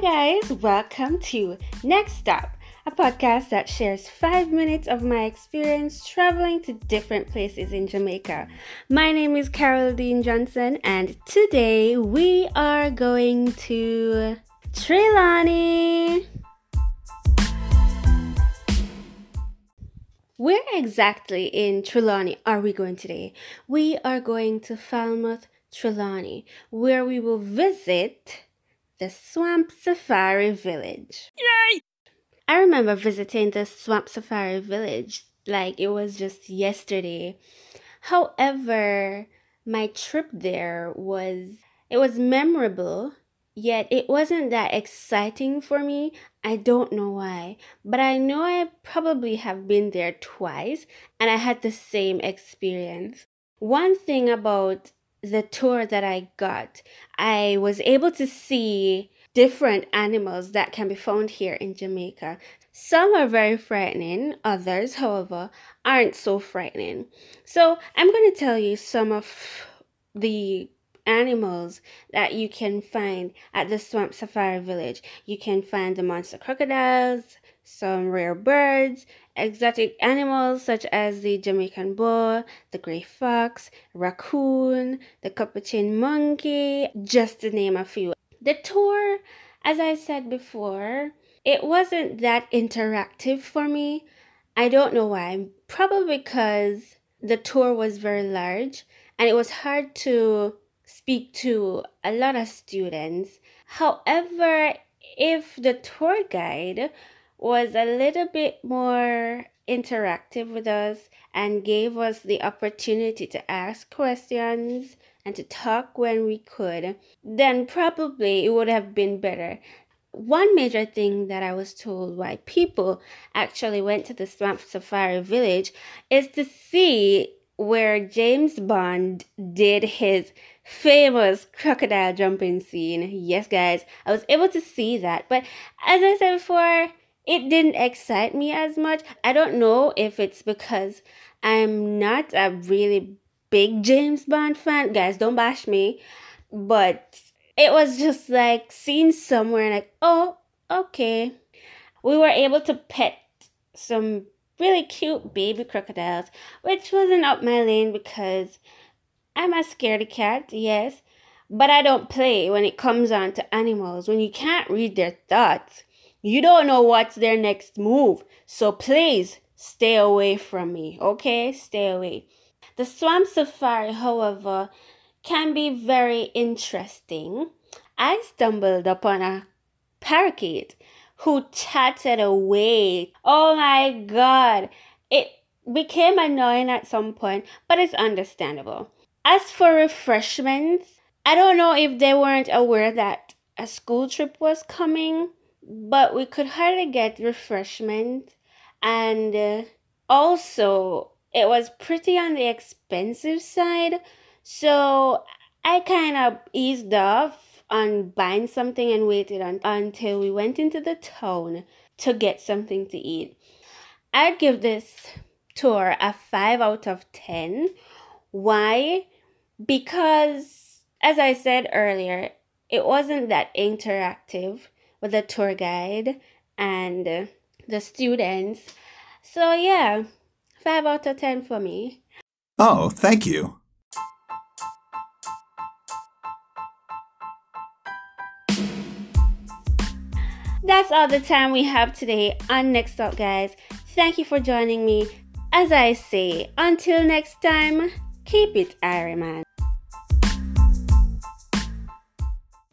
Guys. Welcome to Next Stop, a podcast that shares five minutes of my experience traveling to different places in Jamaica. My name is Carol Dean Johnson, and today we are going to Trelawny. Where exactly in Trelawny are we going today? We are going to Falmouth, Trelawny, where we will visit the Swamp Safari Village. Yay! I remember visiting the Swamp Safari Village like it was just yesterday. However, my trip there was it was memorable Yet it wasn't that exciting for me. I don't know why, but I know I probably have been there twice and I had the same experience. One thing about the tour that I got, I was able to see different animals that can be found here in Jamaica. Some are very frightening, others, however, aren't so frightening. So, I'm going to tell you some of the animals that you can find at the Swamp Safari Village. You can find the monster crocodiles, some rare birds, exotic animals such as the Jamaican boar, the gray fox, raccoon, the capuchin monkey, just to name a few. The tour, as I said before, it wasn't that interactive for me. I don't know why. Probably because the tour was very large and it was hard to speak to a lot of students. However, if the tour guide was a little bit more interactive with us and gave us the opportunity to ask questions and to talk when we could, then probably it would have been better. One major thing that I was told why people actually went to the Swamp Safari Village is to see where James Bond did his famous crocodile jumping scene. Yes, guys, I was able to see that. But as I said before, it didn't excite me as much. I don't know if it's because I'm not a really big James Bond fan. Guys, don't bash me. But it was just like seeing somewhere like, oh, okay. We were able to pet some really cute baby crocodiles, which wasn't up my lane because I'm a scaredy cat, yes, but I don't play when it comes on to animals. When you can't read their thoughts, you don't know what's their next move. So please stay away from me, okay? Stay away. The swamp safari, however, can be very interesting. I stumbled upon a parakeet who chatted away. Oh my god. It became annoying at some point, but it's understandable. As for refreshments, I don't know if they weren't aware that a school trip was coming, but we could hardly get refreshment. And uh, also, it was pretty on the expensive side. So I kind of eased off on buying something and waited on, until we went into the town to get something to eat. I'd give this tour a 5 out of 10 why? Because, as I said earlier, it wasn't that interactive with the tour guide and the students. So, yeah, 5 out of 10 for me. Oh, thank you. That's all the time we have today on Next Up, guys. Thank you for joining me. As I say, until next time, keep it Iron Man.